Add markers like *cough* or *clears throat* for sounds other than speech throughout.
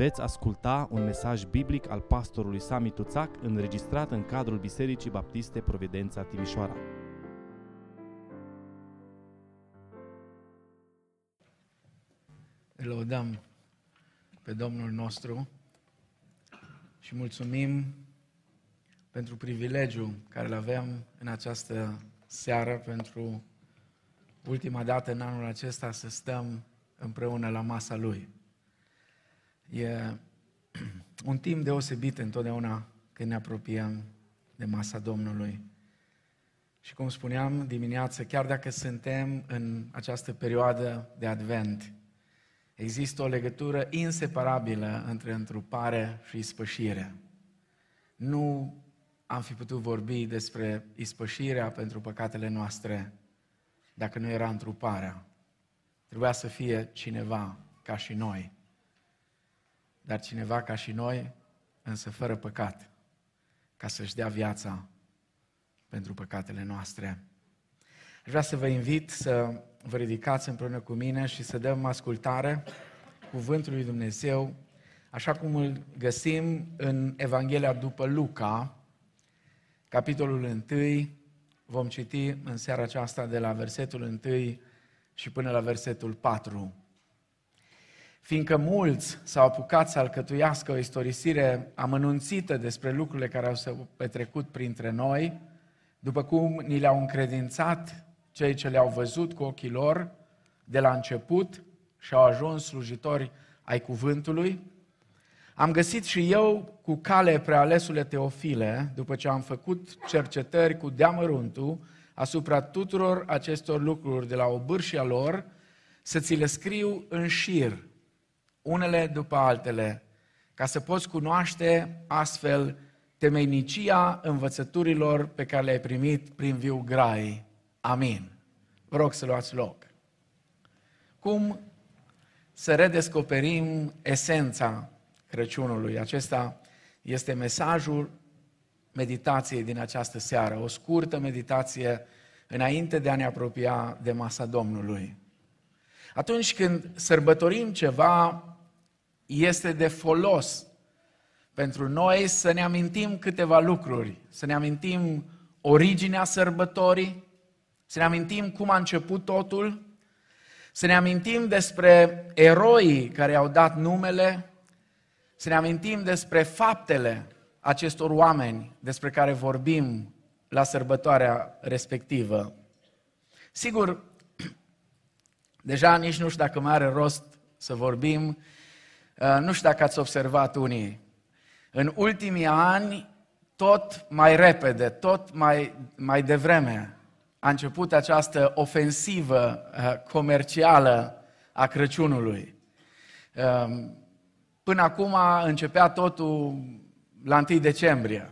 Veți asculta un mesaj biblic al pastorului Sami Tuțac înregistrat în cadrul Bisericii Baptiste Providența Timișoara. Îl lăudăm pe Domnul nostru și mulțumim pentru privilegiul care îl avem în această seară, pentru ultima dată în anul acesta să stăm împreună la masa Lui. E *clears throat* un timp deosebit întotdeauna când ne apropiem de masa Domnului. Și cum spuneam dimineață, chiar dacă suntem în această perioadă de advent, există o legătură inseparabilă între întrupare și ispășire. Nu am fi putut vorbi despre ispășirea pentru păcatele noastre dacă nu era întruparea. Trebuia să fie cineva ca și noi. Dar cineva ca și noi, însă fără păcat, ca să-și dea viața pentru păcatele noastre. Aș vrea să vă invit să vă ridicați împreună cu mine și să dăm ascultare cuvântului lui Dumnezeu, așa cum îl găsim în Evanghelia după Luca, capitolul 1, vom citi în seara aceasta de la versetul 1 și până la versetul 4. Fiindcă mulți s-au apucat să alcătuiască o istorisire amănunțită despre lucrurile care au s petrecut printre noi, după cum ni le-au încredințat cei ce le-au văzut cu ochii lor de la început și au ajuns slujitori ai cuvântului, am găsit și eu cu cale prealesule Teofile, după ce am făcut cercetări cu deamăruntul asupra tuturor acestor lucruri de la obârșia lor, să ți le scriu în șir, unele după altele, ca să poți cunoaște astfel temeinicia învățăturilor pe care le-ai primit prin viu grai. Amin. Vă rog să luați loc. Cum să redescoperim esența Crăciunului? Acesta este mesajul meditației din această seară, o scurtă meditație înainte de a ne apropia de masa Domnului. Atunci când sărbătorim ceva, este de folos pentru noi să ne amintim câteva lucruri, să ne amintim originea sărbătorii, să ne amintim cum a început totul, să ne amintim despre eroii care au dat numele, să ne amintim despre faptele acestor oameni despre care vorbim la sărbătoarea respectivă. Sigur, *clears throat* deja nici nu știu dacă mai are rost să vorbim, uh, nu știu dacă ați observat unii. În ultimii ani, tot mai repede, tot mai, mai devreme, a început această ofensivă uh, comercială a Crăciunului. Um, până acum începea totul la 1 decembrie.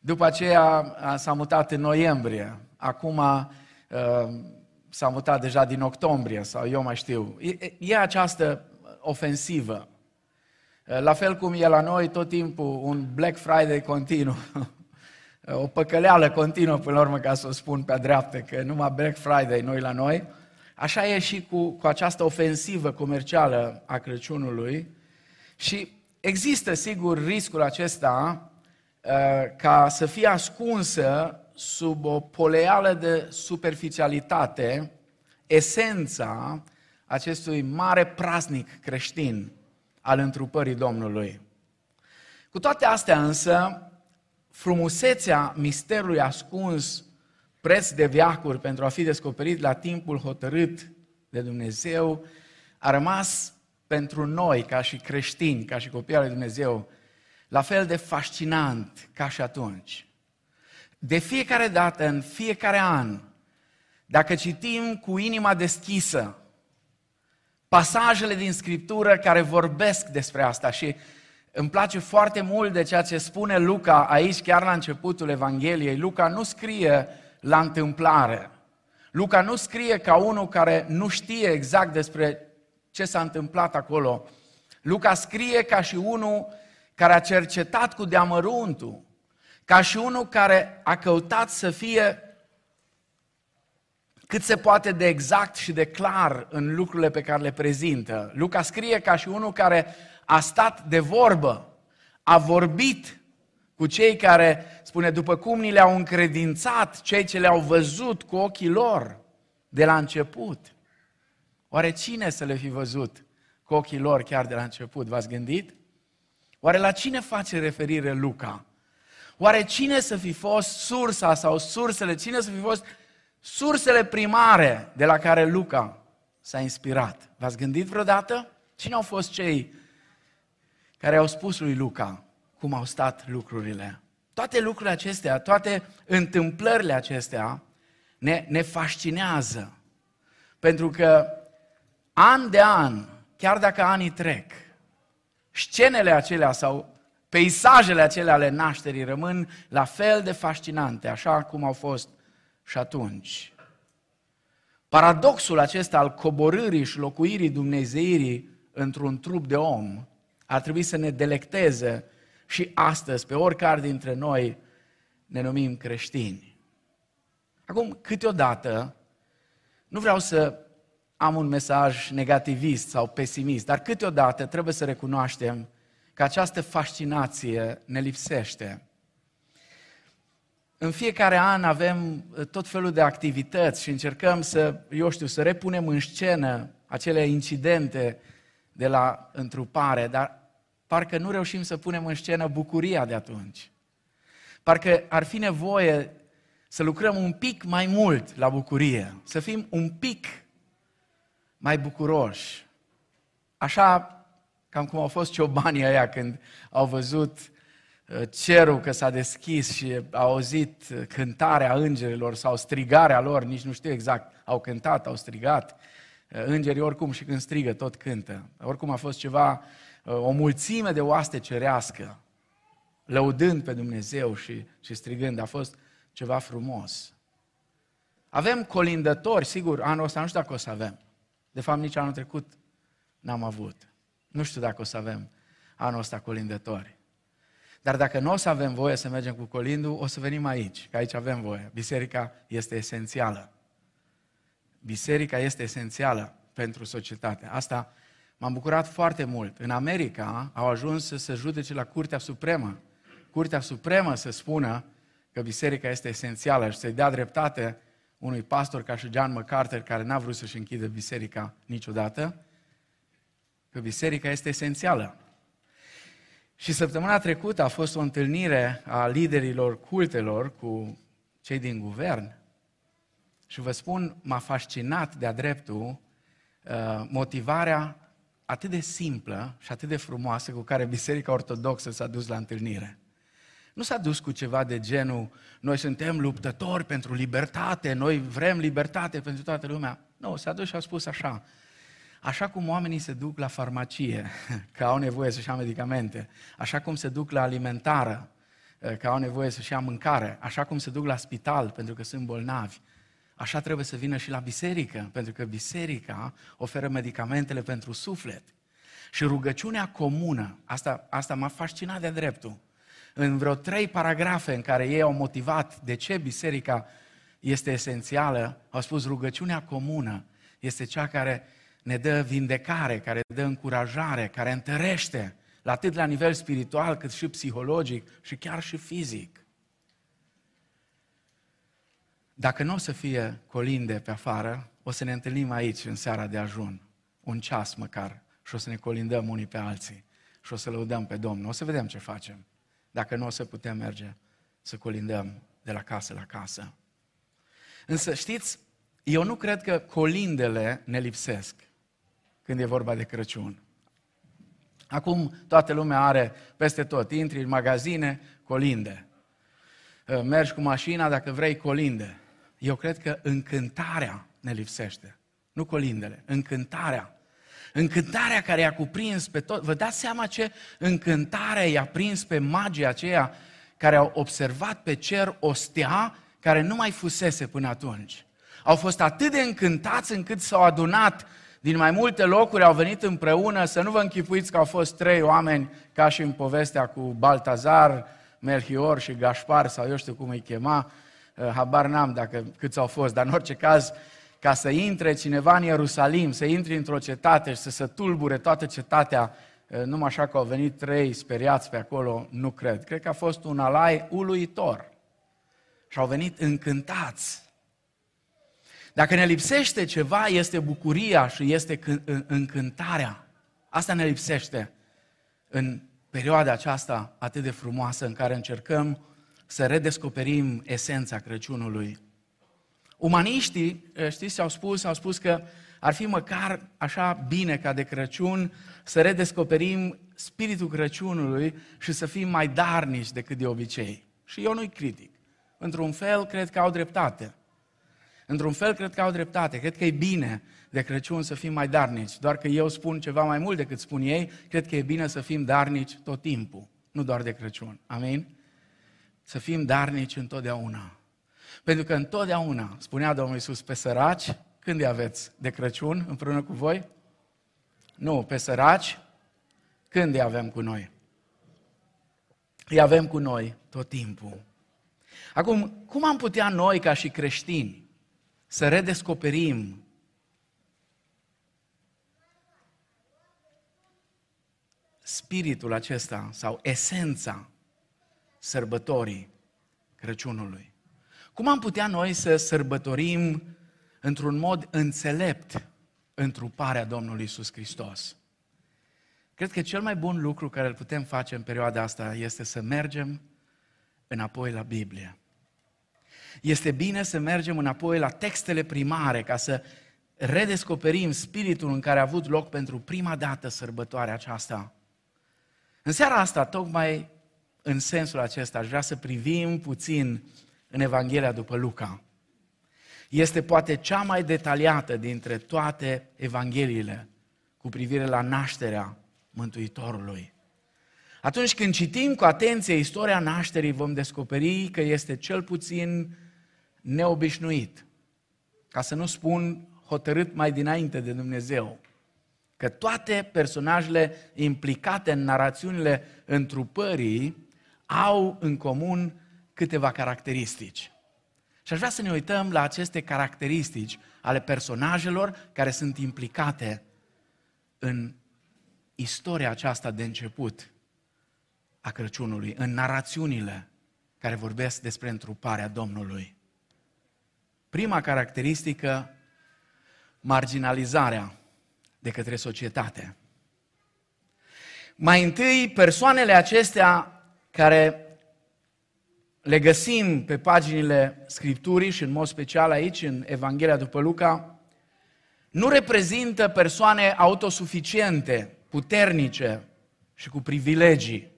După aceea s-a mutat în noiembrie. Acum s-a mutat deja din octombrie sau eu mai știu. E, e această ofensivă. La fel cum e la noi tot timpul un Black Friday continuu. *laughs* O păcăleală continuă, până la urmă, ca să o spun pe dreaptă, că numai Black Friday noi la noi. Așa e și cu, cu această ofensivă comercială a Crăciunului. Și există, sigur, riscul acesta uh, ca să fie ascunsă sub o poleală de superficialitate esența acestui mare praznic creștin al întrupării Domnului. Cu toate astea însă, frumusețea misterului ascuns preț de viacuri pentru a fi descoperit la timpul hotărât de Dumnezeu a rămas pentru noi, ca și creștini, ca și copii al lui Dumnezeu, la fel de fascinant ca și atunci. De fiecare dată, în fiecare an, dacă citim cu inima deschisă pasajele din Scriptură care vorbesc despre asta și îmi place foarte mult de ceea ce spune Luca aici, chiar la începutul Evangheliei. Luca nu scrie la întâmplare. Luca nu scrie ca unul care nu știe exact despre ce s-a întâmplat acolo. Luca scrie ca și unul care a cercetat cu deamăruntul, ca și unul care a căutat să fie cât se poate de exact și de clar în lucrurile pe care le prezintă. Luca scrie ca și unul care a stat de vorbă, a vorbit cu cei care, spune, după cum ni le-au încredințat, cei ce le-au văzut cu ochii lor de la început. Oare cine să le fi văzut cu ochii lor chiar de la început? V-ați gândit? Oare la cine face referire Luca? Oare cine să fi fost sursa sau sursele, cine să fi fost sursele primare de la care Luca s-a inspirat? V-ați gândit vreodată? Cine au fost cei care au spus lui Luca cum au stat lucrurile? Toate lucrurile acestea, toate întâmplările acestea ne, ne fascinează. Pentru că an de an, chiar dacă anii trec, scenele acelea sau peisajele acelea ale nașterii rămân la fel de fascinante, așa cum au fost și atunci. Paradoxul acesta al coborârii și locuirii Dumnezeirii într-un trup de om ar trebui să ne delecteze și astăzi, pe oricare dintre noi, ne numim creștini. Acum, câteodată, nu vreau să am un mesaj negativist sau pesimist, dar câteodată trebuie să recunoaștem că această fascinație ne lipsește. În fiecare an avem uh, tot felul de activități și încercăm să, eu știu, să repunem în scenă acele incidente de la întrupare, dar parcă nu reușim să punem în scenă bucuria de atunci. Parcă ar fi nevoie să lucrăm un pic mai mult la bucurie, să fim un pic mai bucuroși. Așa cam cum au fost ciobanii aia când au văzut uh, cerul că s-a deschis și au auzit cântarea îngerilor sau strigarea lor, nici nu știu exact, au cântat, au strigat. Uh, îngerii oricum și când strigă tot cântă. Oricum a fost ceva, uh, o mulțime de oaste cerească, lăudând pe Dumnezeu și, și strigând. A fost ceva frumos. Avem colindători, sigur, anul ăsta nu știu dacă o să avem. De fapt, nici anul trecut n-am avut. Nu știu dacă o să avem anul ăsta colindători. Dar dacă nu o să avem voie să mergem cu colindul, o să venim aici, că aici avem voie. Biserica este esențială. Biserica este esențială pentru societate. Asta m-am bucurat foarte mult. În America au ajuns să se judece la Curtea Supremă. Curtea Supremă să spună că biserica este esențială și să-i dea dreptate unui pastor ca și John MacArthur, care n-a vrut să-și închidă biserica niciodată, că biserica este esențială. Și săptămâna trecută a fost o întâlnire a liderilor cultelor cu cei din guvern și vă spun, m-a fascinat de-a dreptul uh, motivarea atât de simplă și atât de frumoasă cu care Biserica Ortodoxă s-a dus la întâlnire. Nu s-a dus cu ceva de genul, noi suntem luptători pentru libertate, noi vrem libertate pentru toată lumea. Nu, s-a dus și a spus așa, Așa cum oamenii se duc la farmacie, *laughs* că au nevoie să-și ia medicamente, așa cum se duc la alimentară, eh, că au nevoie să-și ia mâncare, așa cum se duc la spital pentru că sunt bolnavi, așa trebuie să vină și la biserică, pentru că biserica oferă medicamentele pentru suflet. Și rugăciunea comună, asta, asta m-a fascinat de dreptul, în vreo trei paragrafe în care ei au motivat de ce biserica este esențială, au spus rugăciunea comună este cea care ne dă vindecare, care dă încurajare, care întărește, la atât la nivel spiritual cât și psihologic și chiar și fizic. Dacă nu o să fie colinde pe afară, o să ne întâlnim aici în seara de ajun, un ceas măcar, și o să ne colindăm unii pe alții și o să lăudăm pe Domnul. O să vedem ce facem. Dacă nu o să putem merge să colindăm de la casă la casă. Însă știți, eu nu cred că colindele ne lipsesc când e vorba de Crăciun. Acum toată lumea are peste tot, intri în magazine, colinde. Ă, mergi cu mașina, dacă vrei, colinde. Eu cred că încântarea ne lipsește. Nu colindele, încântarea. Încântarea care i-a cuprins pe tot. Vă dați seama ce încântare i-a prins pe magii aceia care au observat pe cer o stea care nu mai fusese până atunci. Au fost atât de încântați încât s-au adunat din mai multe locuri au venit împreună, să nu vă închipuiți că au fost trei oameni, ca și în povestea cu Baltazar, Melchior și Gaspar, sau eu știu cum îi chema, eh, habar n-am dacă câți au fost, dar în orice caz, ca să intre cineva în Ierusalim, să intri într-o cetate și să se tulbure toată cetatea, numai așa că au venit trei speriați pe acolo, nu cred. Cred că a fost un alai uluitor. Și au venit încântați. Dacă ne lipsește ceva, este bucuria și este încântarea. Asta ne lipsește în perioada aceasta atât de frumoasă în care încercăm să redescoperim esența Crăciunului. Umaniștii, știți, ce au spus, au spus că ar fi măcar așa bine ca de Crăciun să redescoperim spiritul Crăciunului și să fim mai darnici decât de obicei. Și eu nu-i critic. Într-un fel, cred că au dreptate. Într-un fel, cred că au dreptate. Cred că e bine de Crăciun să fim mai darnici. Doar că eu spun ceva mai mult decât spun ei, cred că e bine să fim darnici tot timpul, nu doar de Crăciun. Amin? Să fim darnici întotdeauna. Pentru că întotdeauna, spunea Domnul Iisus, pe săraci, când îi aveți de Crăciun împreună cu voi? Nu, pe săraci, când îi avem cu noi? Îi avem cu noi tot timpul. Acum, cum am putea noi, ca și creștini, să redescoperim spiritul acesta sau esența sărbătorii Crăciunului? Cum am putea noi să sărbătorim într-un mod înțelept întruparea Domnului Isus Hristos? Cred că cel mai bun lucru care îl putem face în perioada asta este să mergem înapoi la Biblie. Este bine să mergem înapoi la textele primare ca să redescoperim spiritul în care a avut loc pentru prima dată sărbătoarea aceasta. În seara asta, tocmai în sensul acesta, aș vrea să privim puțin în Evanghelia după Luca. Este poate cea mai detaliată dintre toate Evangheliile cu privire la nașterea Mântuitorului. Atunci când citim cu atenție istoria nașterii, vom descoperi că este cel puțin neobișnuit, ca să nu spun hotărât mai dinainte de Dumnezeu, că toate personajele implicate în narațiunile întrupării au în comun câteva caracteristici. Și aș vrea să ne uităm la aceste caracteristici ale personajelor care sunt implicate în istoria aceasta de început a Crăciunului, în narațiunile care vorbesc despre întruparea Domnului. Prima caracteristică, marginalizarea de către societate. Mai întâi, persoanele acestea care le găsim pe paginile Scripturii și în mod special aici, în Evanghelia după Luca, nu reprezintă persoane autosuficiente, puternice și cu privilegii.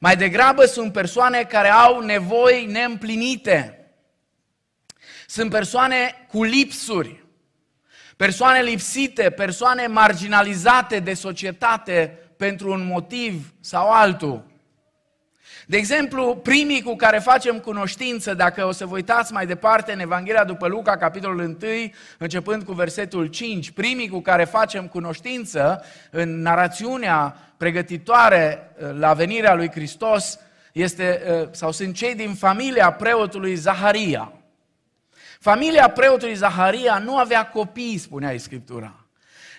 Mai degrabă sunt persoane care au nevoi neîmplinite. Sunt persoane cu lipsuri, persoane lipsite, persoane marginalizate de societate pentru un motiv sau altul. De exemplu, primii cu care facem cunoștință, dacă o să vă uitați mai departe în Evanghelia după Luca, capitolul 1, începând cu versetul 5, primii cu care facem cunoștință în narațiunea pregătitoare uh, la venirea lui Hristos, este, uh, sau sunt cei din familia preotului Zaharia. Familia preotului Zaharia nu avea copii, spunea Scriptura.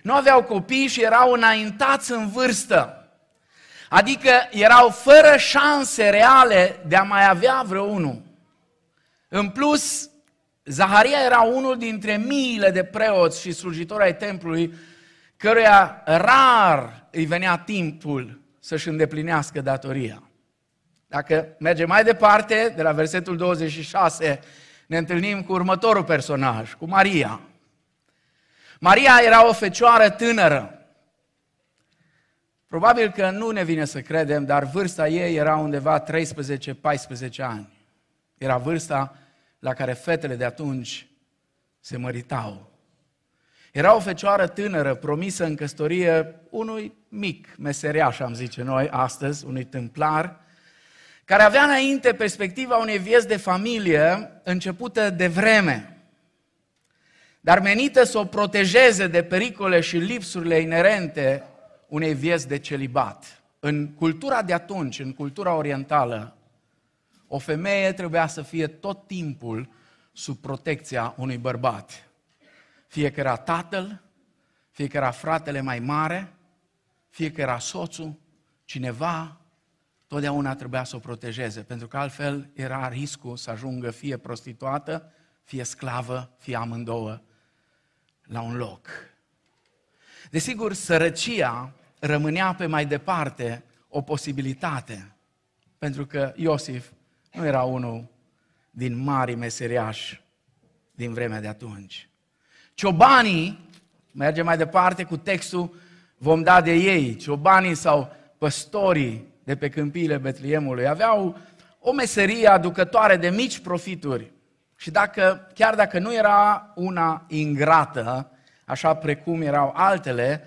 Nu aveau copii și erau înaintați în vârstă. Adică erau fără șanse reale de a mai avea vreunul. În plus, Zaharia era unul dintre miile de preoți și slujitori ai templului, căruia rar îi venea timpul să-și îndeplinească datoria. Dacă mergem mai departe, de la versetul 26, ne întâlnim cu următorul personaj, cu Maria. Maria era o fecioară tânără, Probabil că nu ne vine să credem, dar vârsta ei era undeva 13-14 ani. Era vârsta la care fetele de atunci se măritau. Era o fecioară tânără promisă în căsătorie unui mic meseriaș, am zice noi astăzi, unui tâmplar, care avea înainte perspectiva unei vieți de familie începută de vreme, dar menită să o protejeze de pericole și lipsurile inerente unei vieți de celibat. În cultura de atunci, în cultura orientală, o femeie trebuia să fie tot timpul sub protecția unui bărbat. Fie că era tatăl, fie că era fratele mai mare, fie că era soțul, cineva, totdeauna trebuia să o protejeze, pentru că altfel era riscul să ajungă fie prostituată, fie sclavă, fie amândouă la un loc. Desigur, sărăcia rămânea pe mai departe o posibilitate, pentru că Iosif nu era unul din mari meseriași din vremea de atunci. Ciobanii, merge mai departe cu textul, vom da de ei, ciobanii sau păstorii de pe câmpiile Betliemului aveau o meserie aducătoare de mici profituri. Și dacă, chiar dacă nu era una ingrată, așa precum erau altele,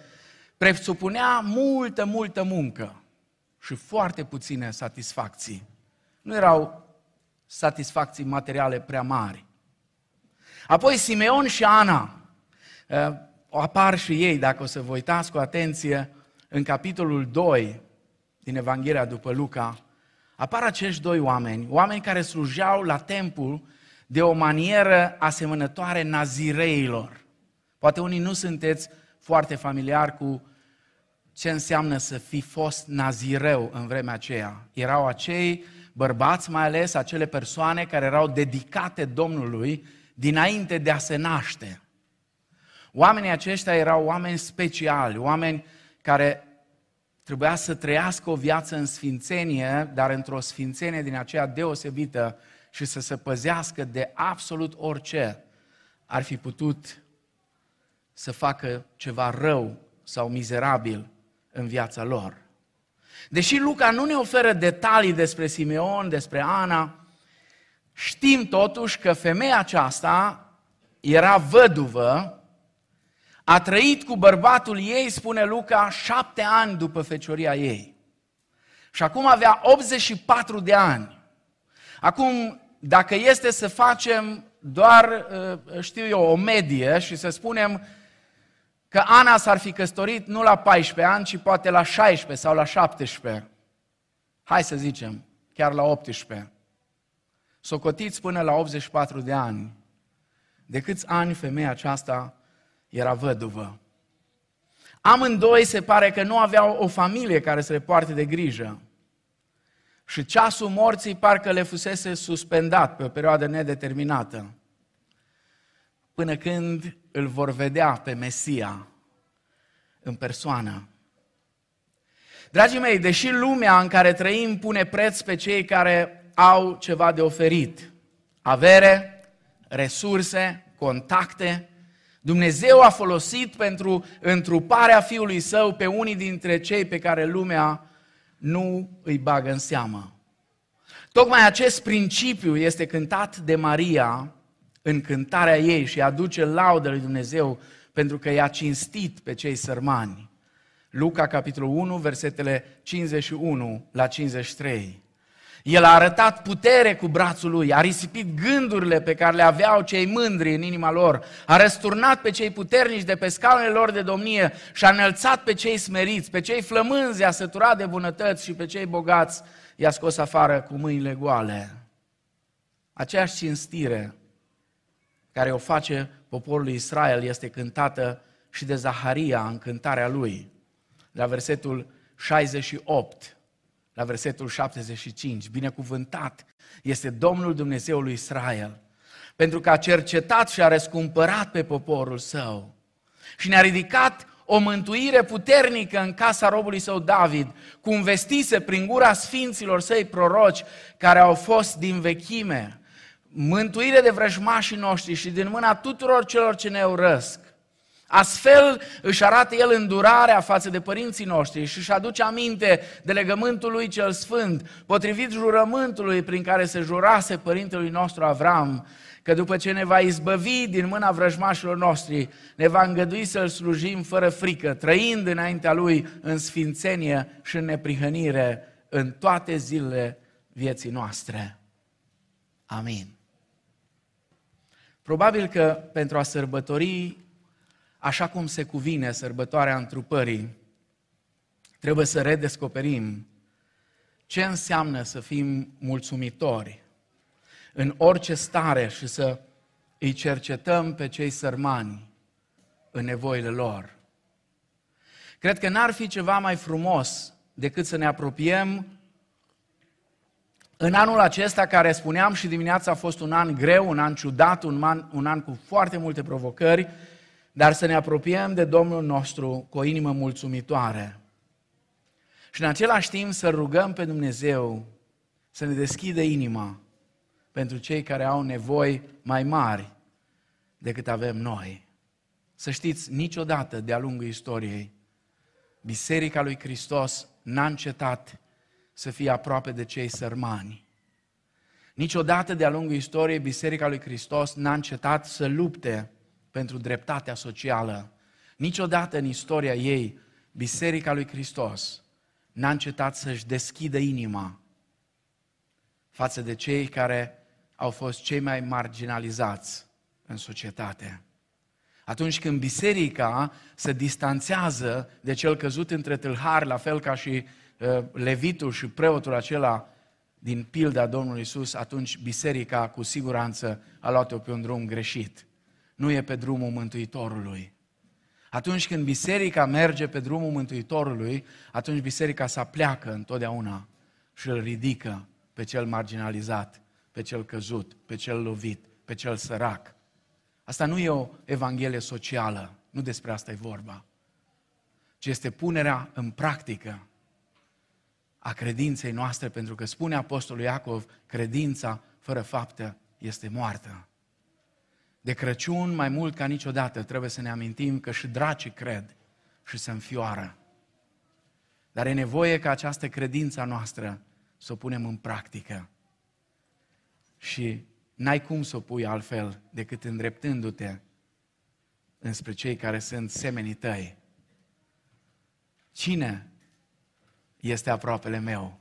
presupunea multă, multă muncă și foarte puține satisfacții. Nu erau satisfacții materiale prea mari. Apoi Simeon și Ana, uh, apar și ei, dacă o să vă uitați cu atenție, în capitolul 2 din Evanghelia după Luca, apar acești doi oameni, oameni care slujeau la templu de o manieră asemănătoare nazireilor. Poate unii nu sunteți foarte familiari cu ce înseamnă să fi fost nazireu în vremea aceea. Erau acei bărbați, mai ales acele persoane care erau dedicate Domnului dinainte de a se naște. Oamenii aceștia erau oameni speciali, oameni care trebuia să trăiască o viață în sfințenie, dar într-o sfințenie din aceea deosebită și să se păzească de absolut orice ar fi putut să facă ceva rău sau mizerabil în viața lor. Deși Luca nu ne oferă detalii despre Simeon, despre Ana, știm totuși că femeia aceasta era văduvă, a trăit cu bărbatul ei, spune Luca, șapte ani după fecioria ei. Și acum avea 84 de ani. Acum, dacă este să facem doar, uh, știu eu, o medie și să spunem că Ana s-ar fi căsătorit nu la 14 ani, ci poate la 16 sau la 17. Hai să zicem, chiar la 18. Socotiți până la 84 de ani. De câți ani femeia aceasta era văduvă? Amândoi se pare că nu aveau o familie care să le poarte de grijă. Și ceasul morții parcă le fusese suspendat pe o perioadă nedeterminată. Până când îl vor vedea pe Mesia în persoană. Dragii mei, deși lumea în care trăim pune preț pe cei care au ceva de oferit, avere, resurse, contacte, Dumnezeu a folosit pentru întruparea Fiului Său pe unii dintre cei pe care lumea nu îi bagă în seamă. Tocmai acest principiu este cântat de Maria în cântarea ei și aduce laudă lui Dumnezeu pentru că i-a cinstit pe cei sărmani. Luca, capitolul 1, versetele 51 la 53. El a arătat putere cu brațul lui, a risipit gândurile pe care le aveau cei mândri în inima lor, a răsturnat pe cei puternici de pe scaunele lor de domnie și a înălțat pe cei smeriți, pe cei flămânzi a săturat de bunătăți și pe cei bogați i-a scos afară cu mâinile goale. Aceeași cinstire care o face poporul Israel este cântată și de Zaharia în cântarea lui, la versetul 68, la versetul 75. Binecuvântat este Domnul Dumnezeului Israel, pentru că a cercetat și a răscumpărat pe poporul său și ne-a ridicat o mântuire puternică în casa robului său David, cum vestise prin gura sfinților săi proroci care au fost din vechime mântuire de vrăjmașii noștri și din mâna tuturor celor ce ne urăsc. Astfel își arată el îndurarea față de părinții noștri și își aduce aminte de legământul lui cel sfânt, potrivit jurământului prin care se jurase părintelui nostru Avram, că după ce ne va izbăvi din mâna vrăjmașilor noștri, ne va îngădui să-L slujim fără frică, trăind înaintea Lui în sfințenie și în neprihănire în toate zilele vieții noastre. Amin. Probabil că pentru a sărbători așa cum se cuvine sărbătoarea întrupării, trebuie să redescoperim ce înseamnă să fim mulțumitori în orice stare și să îi cercetăm pe cei sărmani în nevoile lor. Cred că n-ar fi ceva mai frumos decât să ne apropiem în anul acesta, care spuneam și dimineața a fost un an greu, un an ciudat, un an, un an cu foarte multe provocări, dar să ne apropiem de Domnul nostru cu o inimă mulțumitoare. Și în același timp să rugăm pe Dumnezeu să ne deschidă inima pentru cei care au nevoi mai mari decât avem noi. Să știți, niciodată de-a lungul istoriei, Biserica lui Hristos n-a încetat să fie aproape de cei sărmani. Niciodată de-a lungul istoriei, Biserica lui Hristos n-a încetat să lupte pentru dreptatea socială. Niciodată în istoria ei, Biserica lui Hristos n-a încetat să-și deschidă inima față de cei care au fost cei mai marginalizați în societate. Atunci când biserica se distanțează de cel căzut între tâlhari, la fel ca și uh, levitul și preotul acela din pilda Domnului Isus, atunci biserica cu siguranță a luat-o pe un drum greșit. Nu e pe drumul Mântuitorului. Atunci când biserica merge pe drumul Mântuitorului, atunci biserica să pleacă întotdeauna și îl ridică pe cel marginalizat, pe cel căzut, pe cel lovit, pe cel sărac. Asta nu e o evanghelie socială, nu despre asta e vorba, ci este punerea în practică a credinței noastre, pentru că spune Apostolul Iacov, credința fără faptă este moartă. De Crăciun, mai mult ca niciodată, trebuie să ne amintim că și dracii cred și se înfioară. Dar e nevoie ca această credință noastră să o punem în practică. Și n-ai cum să o pui altfel decât îndreptându-te înspre cei care sunt semenii tăi. Cine este aproapele meu?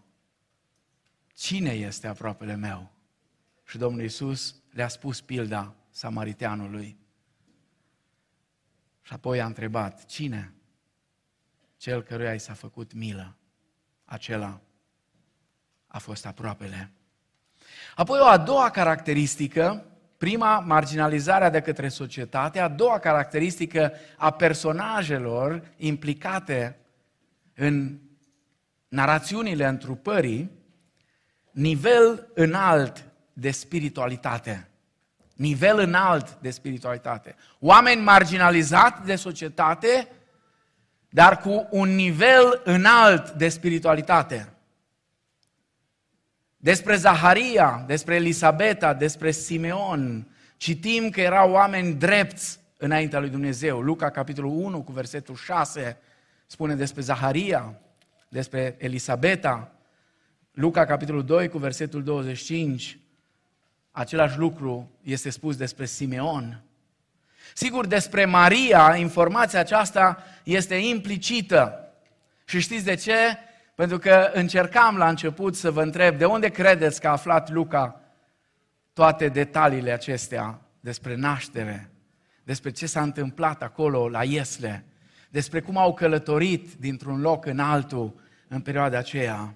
Cine este aproapele meu? Și Domnul Iisus le-a spus pilda samariteanului. Și apoi a întrebat, cine? Cel căruia i s-a făcut milă. Acela a fost aproapele. Apoi o a doua caracteristică, prima, marginalizarea de către societate, a doua caracteristică a personajelor implicate în narațiunile întrupării, nivel înalt de spiritualitate. Nivel înalt de spiritualitate. Oameni marginalizați de societate, dar cu un nivel înalt de spiritualitate. Despre Zaharia, despre Elisabeta, despre Simeon, citim că erau oameni drepți înaintea lui Dumnezeu. Luca, capitolul 1, cu versetul 6, spune despre Zaharia, despre Elisabeta. Luca, capitolul 2, cu versetul 25, același lucru este spus despre Simeon. Sigur, despre Maria, informația aceasta este implicită. Și știți de ce? Pentru că încercam la început să vă întreb de unde credeți că a aflat Luca toate detaliile acestea despre naștere, despre ce s-a întâmplat acolo la Iesle, despre cum au călătorit dintr-un loc în altul în perioada aceea.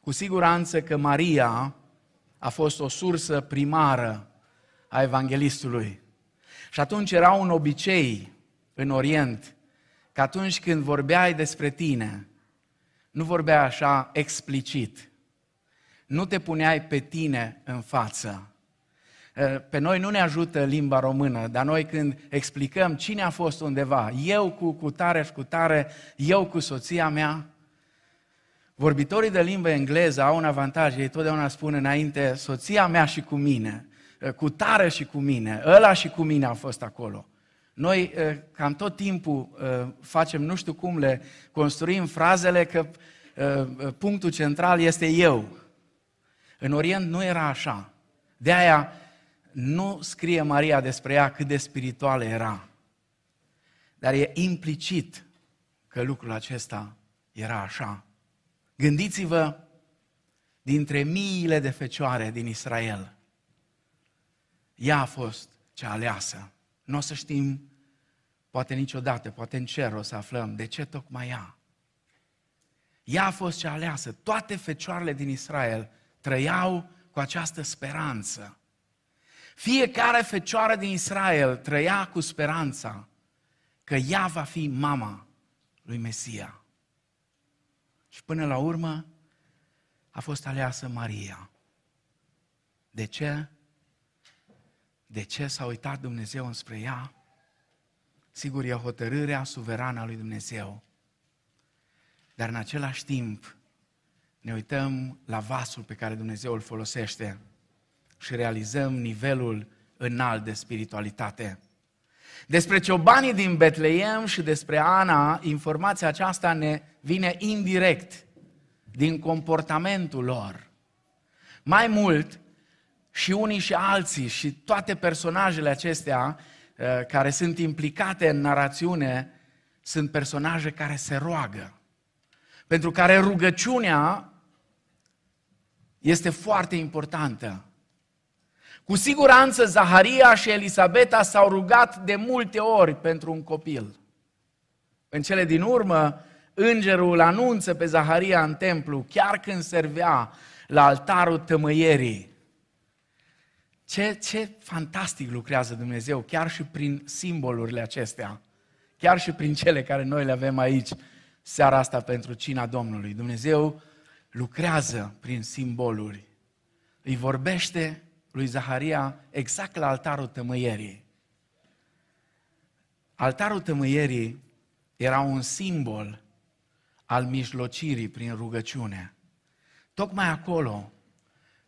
Cu siguranță că Maria a fost o sursă primară a evanghelistului. Și atunci era un obicei în Orient că atunci când vorbeai despre tine, nu vorbea așa explicit. Nu te puneai pe tine în față. Pe noi nu ne ajută limba română, dar noi când explicăm cine a fost undeva, eu cu, cu tare și cu tare, eu cu soția mea, vorbitorii de limbă engleză au un avantaj, ei totdeauna spun înainte, soția mea și cu mine, cu tare și cu mine, ăla și cu mine a fost acolo. Noi eh, cam tot timpul eh, facem, nu știu cum le construim frazele, că eh, punctul central este eu. În Orient nu era așa. De aia nu scrie Maria despre ea cât de spirituală era. Dar e implicit că lucrul acesta era așa. Gândiți-vă dintre miile de fecioare din Israel. Ea a fost cea aleasă. Nu o să știm, poate niciodată, poate în cer o să aflăm de ce tocmai ea. Ea a fost cea aleasă. Toate fecioarele din Israel trăiau cu această speranță. Fiecare fecioară din Israel trăia cu speranța că ea va fi mama lui Mesia. Și până la urmă a fost aleasă Maria. De ce? De ce s-a uitat Dumnezeu înspre ea? Sigur, e hotărârea suverană a lui Dumnezeu. Dar în același timp ne uităm la vasul pe care Dumnezeu îl folosește și realizăm nivelul înalt de spiritualitate. Despre ciobanii din Betleem și despre Ana, informația aceasta ne vine indirect din comportamentul lor. Mai mult, și unii și alții și toate personajele acestea uh, care sunt implicate în narațiune sunt personaje care se roagă. Pentru care rugăciunea este foarte importantă. Cu siguranță Zaharia și Elisabeta s-au rugat de multe ori pentru un copil. În cele din urmă, îngerul anunță pe Zaharia în templu, chiar când servea la altarul tămăierii. Ce, ce fantastic lucrează Dumnezeu, chiar și prin simbolurile acestea, chiar și prin cele care noi le avem aici seara asta pentru cina Domnului. Dumnezeu lucrează prin simboluri. Îi vorbește lui Zaharia exact la altarul tămâierii. Altarul tămâierii era un simbol al mijlocirii prin rugăciune. Tocmai acolo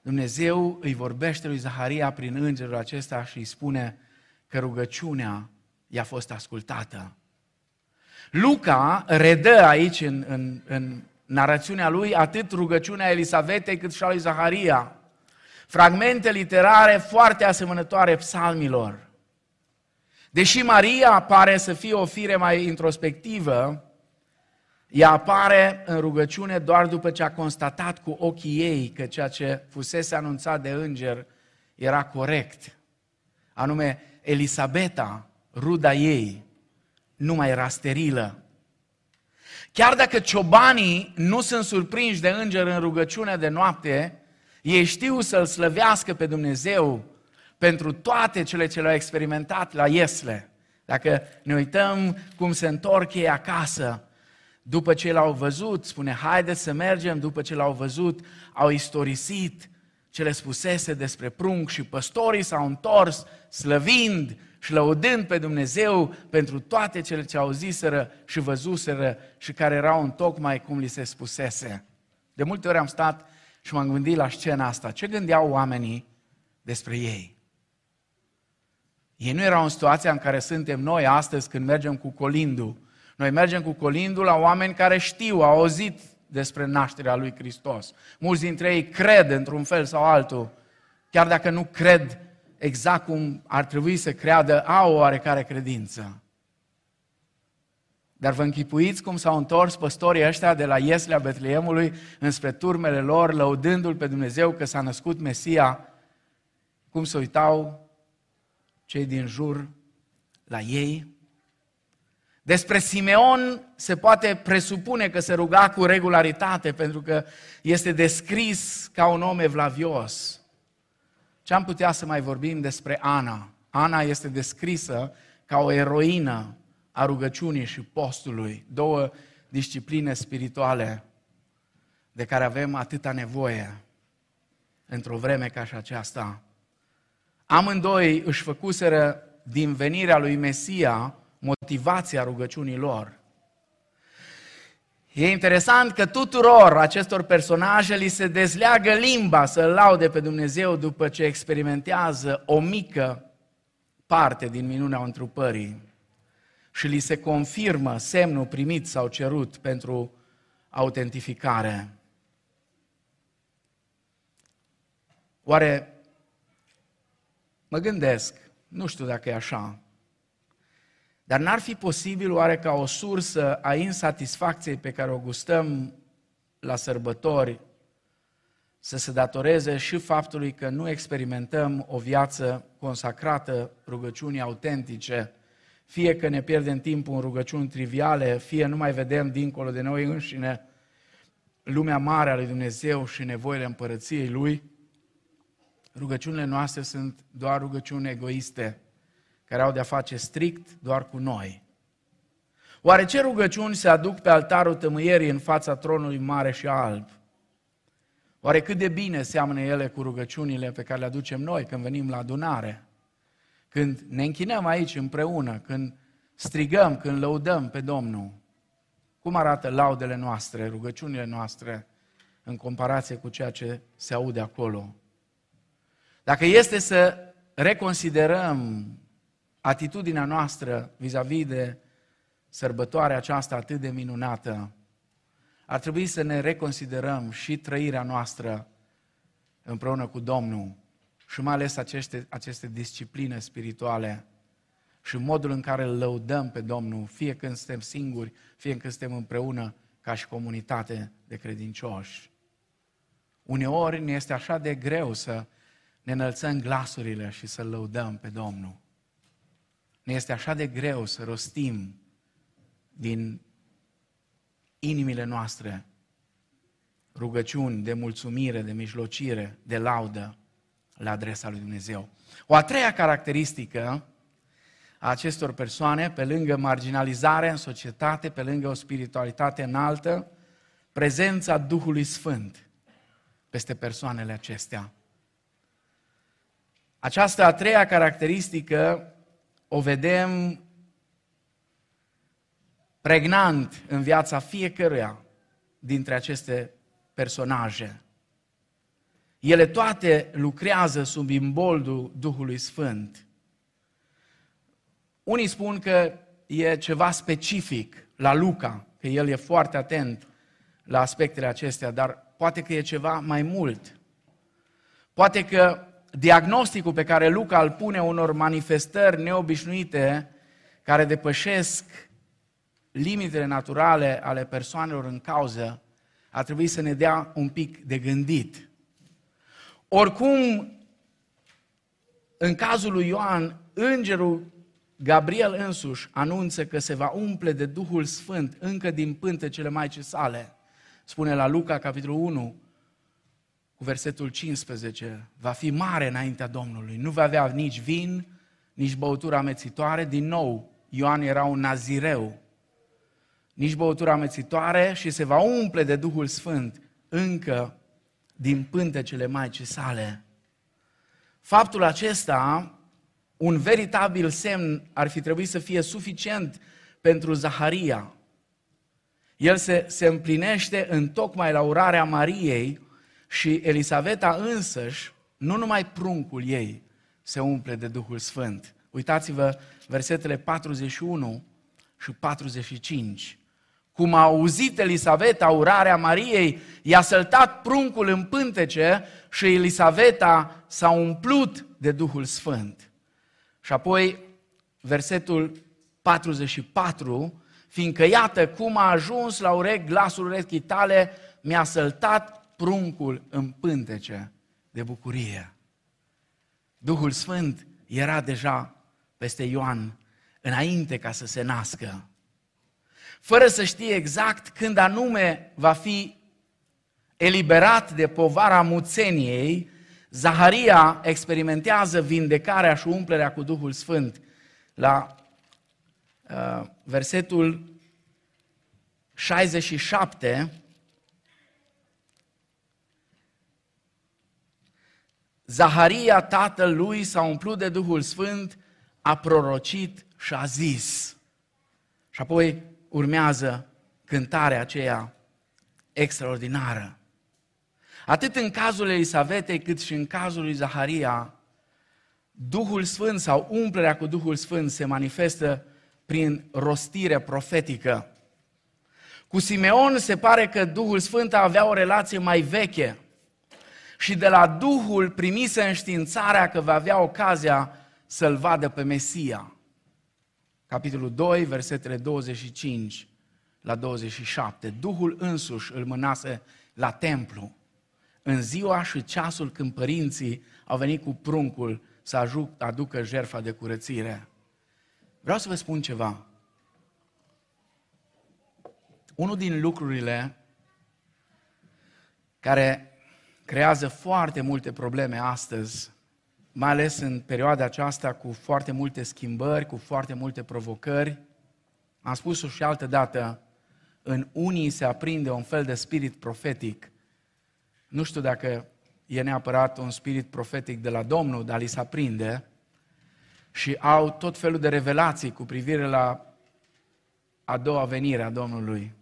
Dumnezeu îi vorbește lui Zaharia prin îngerul acesta și îi spune că rugăciunea i-a fost ascultată. Luca redă aici în, în, în narațiunea lui atât rugăciunea Elisavetei cât și a lui Zaharia. Fragmente literare foarte asemănătoare psalmilor. Deși Maria pare să fie o fire mai introspectivă, ea apare în rugăciune doar după ce a constatat cu ochii ei că ceea ce fusese anunțat de înger era corect. Anume, Elisabeta, ruda ei, nu mai era sterilă. Chiar dacă ciobanii nu sunt surprinși de înger în rugăciune de noapte, ei știu să-L slăvească pe Dumnezeu pentru toate cele ce le-au experimentat la Iesle. Dacă ne uităm cum se întorc ei acasă, după ce l-au văzut, spune, haideți să mergem, după ce l-au văzut, au istorisit ce le spusese despre prunc și păstorii s-au întors slăvind și lăudând pe Dumnezeu pentru toate cele ce au ziseră și văzuseră și care erau în tocmai cum li se spusese. De multe ori am stat și m-am gândit la scena asta. Ce gândeau oamenii despre ei? Ei nu erau în situația în care suntem noi astăzi când mergem cu colindul noi mergem cu colindul la oameni care știu, au auzit despre nașterea lui Hristos. Mulți dintre ei cred într-un fel sau altul, chiar dacă nu cred exact cum ar trebui să creadă, au o oarecare credință. Dar vă închipuiți cum s-au întors păstorii ăștia de la Ieslea Betleemului înspre turmele lor, lăudându-L pe Dumnezeu că s-a născut Mesia, cum se uitau cei din jur la ei despre Simeon se poate presupune că se ruga cu regularitate pentru că este descris ca un om evlavios. Ce am putea să mai vorbim despre Ana? Ana este descrisă ca o eroină a rugăciunii și postului, două discipline spirituale de care avem atâta nevoie într-o vreme ca și aceasta. Amândoi își făcuseră din venirea lui Mesia motivația rugăciunii lor. E interesant că tuturor acestor personaje li se dezleagă limba să laude pe Dumnezeu după ce experimentează o mică parte din minunea întrupării și li se confirmă semnul primit sau cerut pentru autentificare. Oare mă gândesc, nu știu dacă e așa, dar n-ar fi posibil oare ca o sursă a insatisfacției pe care o gustăm la sărbători să se datoreze și faptului că nu experimentăm o viață consacrată rugăciunii autentice, fie că ne pierdem timpul în rugăciuni triviale, fie nu mai vedem dincolo de noi înșine lumea mare a lui Dumnezeu și nevoile împărăției Lui, rugăciunile noastre sunt doar rugăciuni egoiste, care au de-a face strict doar cu noi. Oare ce rugăciuni se aduc pe altarul tămâierii în fața tronului mare și alb? Oare cât de bine seamănă ele cu rugăciunile pe care le aducem noi când venim la adunare? Când ne închinăm aici împreună, când strigăm, când lăudăm pe Domnul? Cum arată laudele noastre, rugăciunile noastre în comparație cu ceea ce se aude acolo? Dacă este să reconsiderăm atitudinea noastră vis-a-vis de sărbătoarea aceasta atât de minunată, ar trebui să ne reconsiderăm și trăirea noastră împreună cu Domnul și mai ales aceste, aceste discipline spirituale și modul în care îl lăudăm pe Domnul, fie când suntem singuri, fie când suntem împreună ca și comunitate de credincioși. Uneori ne este așa de greu să ne înălțăm glasurile și să lăudăm pe Domnul. Ne este așa de greu să rostim din inimile noastre rugăciuni de mulțumire, de mijlocire, de laudă la adresa lui Dumnezeu. O a treia caracteristică a acestor persoane, pe lângă marginalizare în societate, pe lângă o spiritualitate înaltă, prezența Duhului Sfânt peste persoanele acestea. Această a treia caracteristică o vedem pregnant în viața fiecăruia dintre aceste personaje. Ele toate lucrează sub imboldul Duhului Sfânt. Unii spun că e ceva specific la Luca, că el e foarte atent la aspectele acestea, dar poate că e ceva mai mult. Poate că diagnosticul pe care Luca îl pune unor manifestări neobișnuite care depășesc limitele naturale ale persoanelor în cauză, ar trebui să ne dea un pic de gândit. Oricum, în cazul lui Ioan, îngerul Gabriel însuși anunță că se va umple de Duhul Sfânt încă din pântecele Maicii sale. Spune la Luca, capitolul 1, cu versetul 15, va fi mare înaintea Domnului, nu va avea nici vin, nici băutură amețitoare. Din nou, Ioan era un nazireu, nici băutură amețitoare și se va umple de Duhul Sfânt încă din pântecele Maicii sale. Faptul acesta, un veritabil semn, ar fi trebuit să fie suficient pentru Zaharia. El se, se împlinește în tocmai la urarea Mariei și Elisaveta însăși, nu numai pruncul ei se umple de Duhul Sfânt. Uitați-vă versetele 41 și 45. Cum a auzit Elisaveta urarea Mariei, i-a săltat pruncul în pântece și Elisaveta s-a umplut de Duhul Sfânt. Și apoi versetul 44, fiindcă iată cum a ajuns la urechi glasul urechii tale, mi-a săltat pruncul în pântece de bucurie. Duhul Sfânt era deja peste Ioan înainte ca să se nască. Fără să știe exact când anume va fi eliberat de povara muțeniei, Zaharia experimentează vindecarea și umplerea cu Duhul Sfânt. La uh, versetul 67, Zaharia, tatăl lui, s-a umplut de Duhul Sfânt, a prorocit și a zis. Și apoi urmează cântarea aceea extraordinară. Atât în cazul Elisavetei, cât și în cazul lui Zaharia, Duhul Sfânt sau umplerea cu Duhul Sfânt se manifestă prin rostire profetică. Cu Simeon se pare că Duhul Sfânt avea o relație mai veche și de la Duhul primise înștiințarea că va avea ocazia să-L vadă pe Mesia. Capitolul 2, versetele 25 la 27. Duhul însuși îl mânase la templu în ziua și ceasul când părinții au venit cu pruncul să aducă jertfa de curățire. Vreau să vă spun ceva. Unul din lucrurile care creează foarte multe probleme astăzi, mai ales în perioada aceasta cu foarte multe schimbări, cu foarte multe provocări, am spus-o și altă dată, în unii se aprinde un fel de spirit profetic. Nu știu dacă e neapărat un spirit profetic de la Domnul, dar li se aprinde și au tot felul de revelații cu privire la a doua venire a Domnului.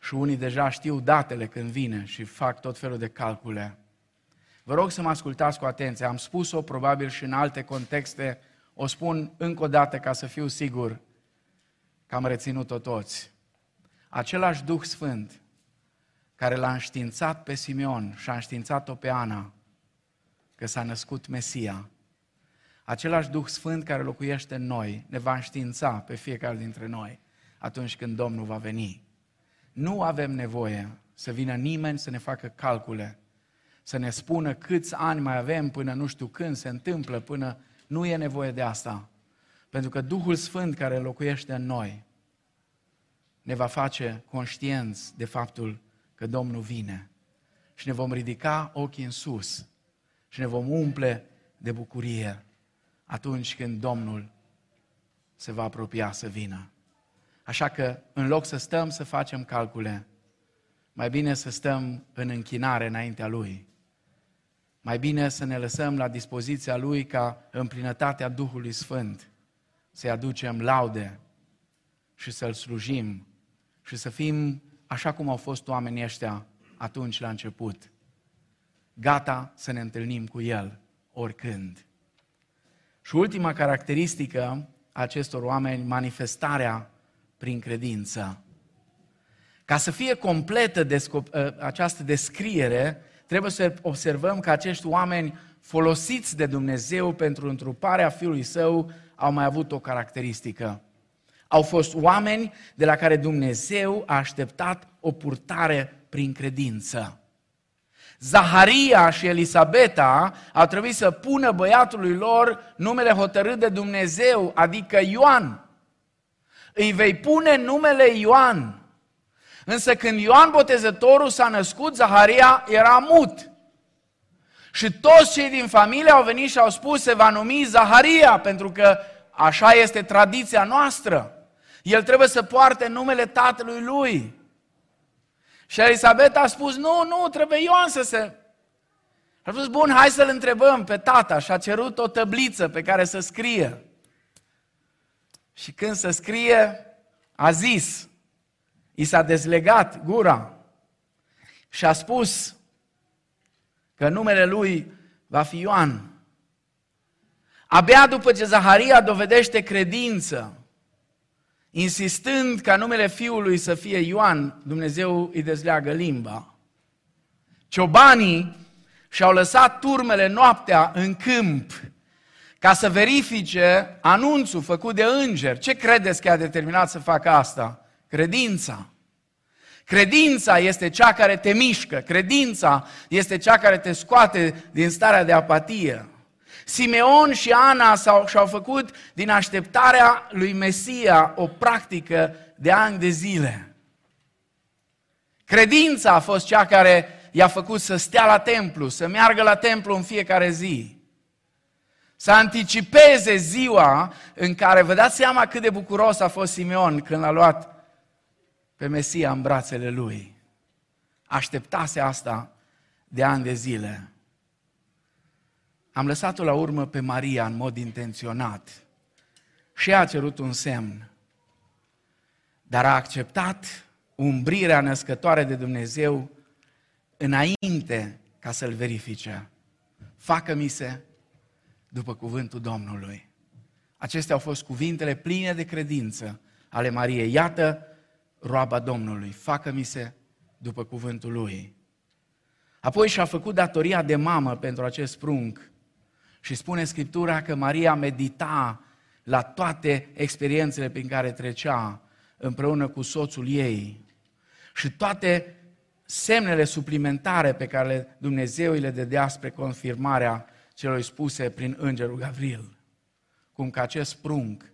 Și unii deja știu datele când vine și fac tot felul de calcule. Vă rog să mă ascultați cu atenție. Am spus-o probabil și în alte contexte. O spun încă o dată ca să fiu sigur că am reținut-o toți. Același Duh Sfânt care l-a înștiințat pe Simeon și a înștiințat-o pe Ana că s-a născut Mesia, același Duh Sfânt care locuiește în noi ne va înștiința pe fiecare dintre noi atunci când Domnul va veni. Nu avem nevoie să vină nimeni să ne facă calcule, să ne spună câți ani mai avem până nu știu când se întâmplă, până nu e nevoie de asta. Pentru că Duhul Sfânt care locuiește în noi ne va face conștienți de faptul că Domnul vine. Și ne vom ridica ochii în sus și ne vom umple de bucurie atunci când Domnul se va apropia să vină. Așa că, în loc să stăm să facem calcule, mai bine să stăm în închinare înaintea Lui. Mai bine să ne lăsăm la dispoziția Lui ca în plinătatea Duhului Sfânt să-i aducem laude și să-L slujim și să fim așa cum au fost oamenii ăștia atunci la început. Gata să ne întâlnim cu El oricând. Și ultima caracteristică a acestor oameni, manifestarea prin credință. Ca să fie completă ă, această descriere, trebuie să observăm că acești oameni folosiți de Dumnezeu pentru întruparea Fiului Său au mai avut o caracteristică. Au fost oameni de la care Dumnezeu a așteptat o purtare prin credință. Zaharia și Elisabeta au trebuit să pună băiatului lor numele hotărât de Dumnezeu, adică Ioan. Îi vei pune numele Ioan. Însă când Ioan Botezătorul s-a născut, Zaharia era mut. Și toți cei din familie au venit și au spus, se va numi Zaharia, pentru că așa este tradiția noastră. El trebuie să poarte numele tatălui lui. Și Elisabeta a spus, nu, nu, trebuie Ioan să se... A spus, bun, hai să-l întrebăm pe tata și a cerut o tăbliță pe care să scrie. Și când să scrie, a zis, i s-a dezlegat gura și a spus că numele lui va fi Ioan. Abia după ce Zaharia dovedește credință, insistând ca numele fiului să fie Ioan, Dumnezeu îi dezleagă limba. Ciobanii și-au lăsat turmele noaptea în câmp ca să verifice anunțul făcut de înger. Ce credeți că a determinat să facă asta? Credința. Credința este cea care te mișcă, credința este cea care te scoate din starea de apatie. Simeon și Ana s-au, și-au făcut din așteptarea lui Mesia o practică de ani de zile. Credința a fost cea care i-a făcut să stea la templu, să meargă la templu în fiecare zi. Să anticipeze ziua în care, vă dați seama cât de bucuros a fost Simeon când a luat pe Mesia în brațele lui. Așteptase asta de ani de zile. Am lăsat-o la urmă pe Maria în mod intenționat și a cerut un semn, dar a acceptat umbrirea născătoare de Dumnezeu înainte ca să-l verifice. Facă-mi se după cuvântul Domnului. Acestea au fost cuvintele pline de credință ale Mariei. Iată roaba Domnului, facă-mi se după cuvântul lui. Apoi și-a făcut datoria de mamă pentru acest prunc și spune Scriptura că Maria medita la toate experiențele prin care trecea împreună cu soțul ei și toate semnele suplimentare pe care Dumnezeu îi le dădea spre confirmarea celor spuse prin îngerul Gavril, cum că acest prunc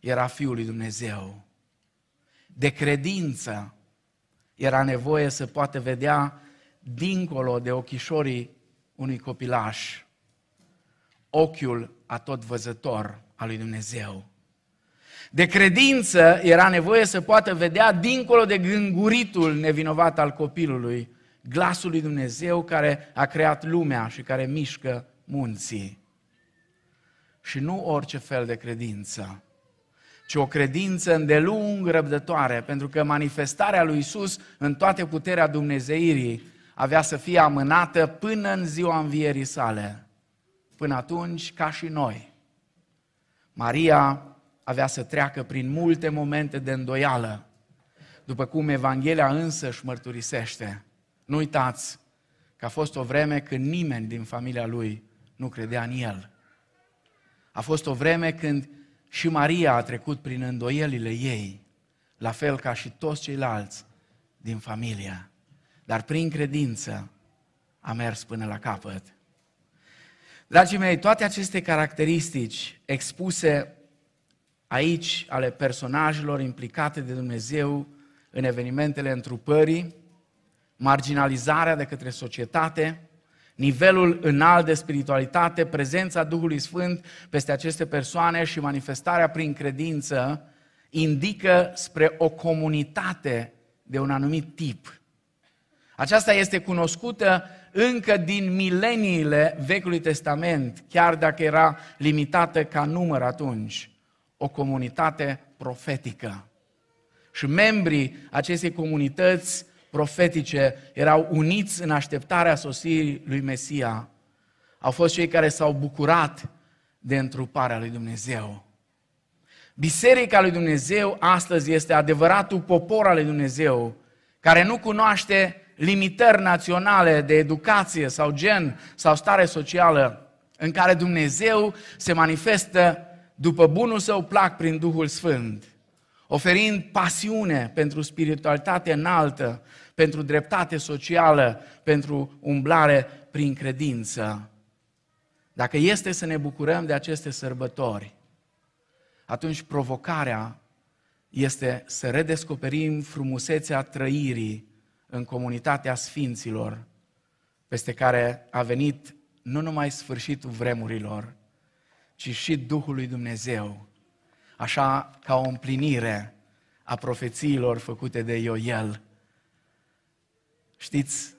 era Fiul lui Dumnezeu. De credință era nevoie să poată vedea dincolo de ochișorii unui copilaș ochiul atot văzător al lui Dumnezeu. De credință era nevoie să poată vedea dincolo de gânguritul nevinovat al copilului, glasul lui Dumnezeu care a creat lumea și care mișcă munții. Și nu orice fel de credință, ci o credință îndelung răbdătoare, pentru că manifestarea lui Isus în toate puterea Dumnezeirii avea să fie amânată până în ziua învierii sale. Până atunci, ca și noi. Maria avea să treacă prin multe momente de îndoială, după cum Evanghelia însă își mărturisește. Nu uitați că a fost o vreme când nimeni din familia lui nu credea în el. A fost o vreme când și Maria a trecut prin îndoielile ei, la fel ca și toți ceilalți din familie. Dar prin credință a mers până la capăt. Dragii mei, toate aceste caracteristici expuse aici ale personajelor implicate de Dumnezeu în evenimentele întrupării, marginalizarea de către societate, nivelul înalt de spiritualitate, prezența Duhului Sfânt peste aceste persoane și manifestarea prin credință indică spre o comunitate de un anumit tip. Aceasta este cunoscută încă din mileniile Vechiului Testament, chiar dacă era limitată ca număr atunci, o comunitate profetică. Și membrii acestei comunități profetice erau uniți în așteptarea sosirii lui Mesia. Au fost cei care s-au bucurat de întruparea lui Dumnezeu. Biserica lui Dumnezeu astăzi este adevăratul popor al lui Dumnezeu, care nu cunoaște limitări naționale de educație sau gen sau stare socială, în care Dumnezeu se manifestă după bunul său plac prin Duhul Sfânt, oferind pasiune pentru spiritualitate înaltă, pentru dreptate socială, pentru umblare prin credință. Dacă este să ne bucurăm de aceste sărbători, atunci provocarea este să redescoperim frumusețea trăirii în comunitatea sfinților, peste care a venit nu numai sfârșitul vremurilor, ci și Duhul lui Dumnezeu, așa ca o împlinire a profețiilor făcute de Ioel. Știți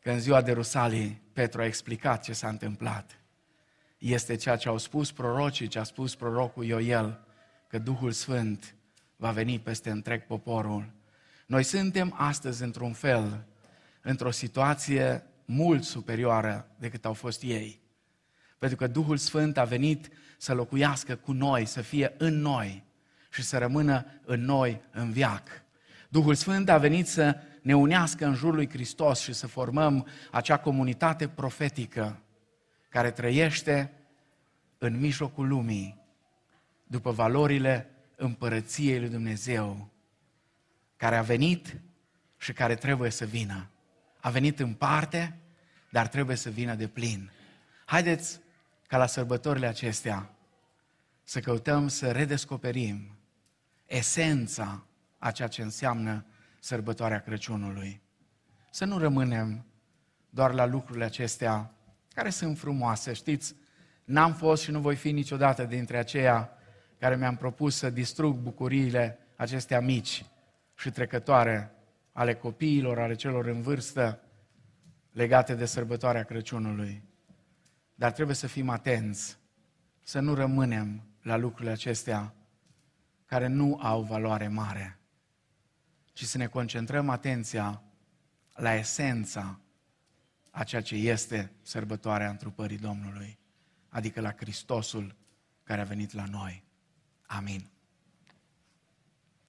că în ziua de Rusalii Petru a explicat ce s-a întâmplat. Este ceea ce au spus prorocii, ce a spus prorocul Ioel, că Duhul Sfânt va veni peste întreg poporul. Noi suntem astăzi într-un fel, într-o situație mult superioară decât au fost ei. Pentru că Duhul Sfânt a venit să locuiască cu noi, să fie în noi și să rămână în noi în viac. Duhul Sfânt a venit să ne unească în jurul lui Hristos și să formăm acea comunitate profetică care trăiește în mijlocul lumii, după valorile împărăției lui Dumnezeu, care a venit și care trebuie să vină. A venit în parte, dar trebuie să vină de plin. Haideți ca la sărbătorile acestea să căutăm să redescoperim esența a ceea ce înseamnă sărbătoarea Crăciunului. Să nu rămânem doar la lucrurile acestea care sunt frumoase. Știți, n-am fost și nu voi fi niciodată dintre aceia care mi-am propus să distrug bucuriile acestea mici și trecătoare ale copiilor, ale celor în vârstă, legate de sărbătoarea Crăciunului. Dar trebuie să fim atenți, să nu rămânem la lucrurile acestea care nu au valoare mare, ci să ne concentrăm atenția la esența a ceea ce este sărbătoarea întrupării Domnului, adică la Hristosul care a venit la noi. Amin.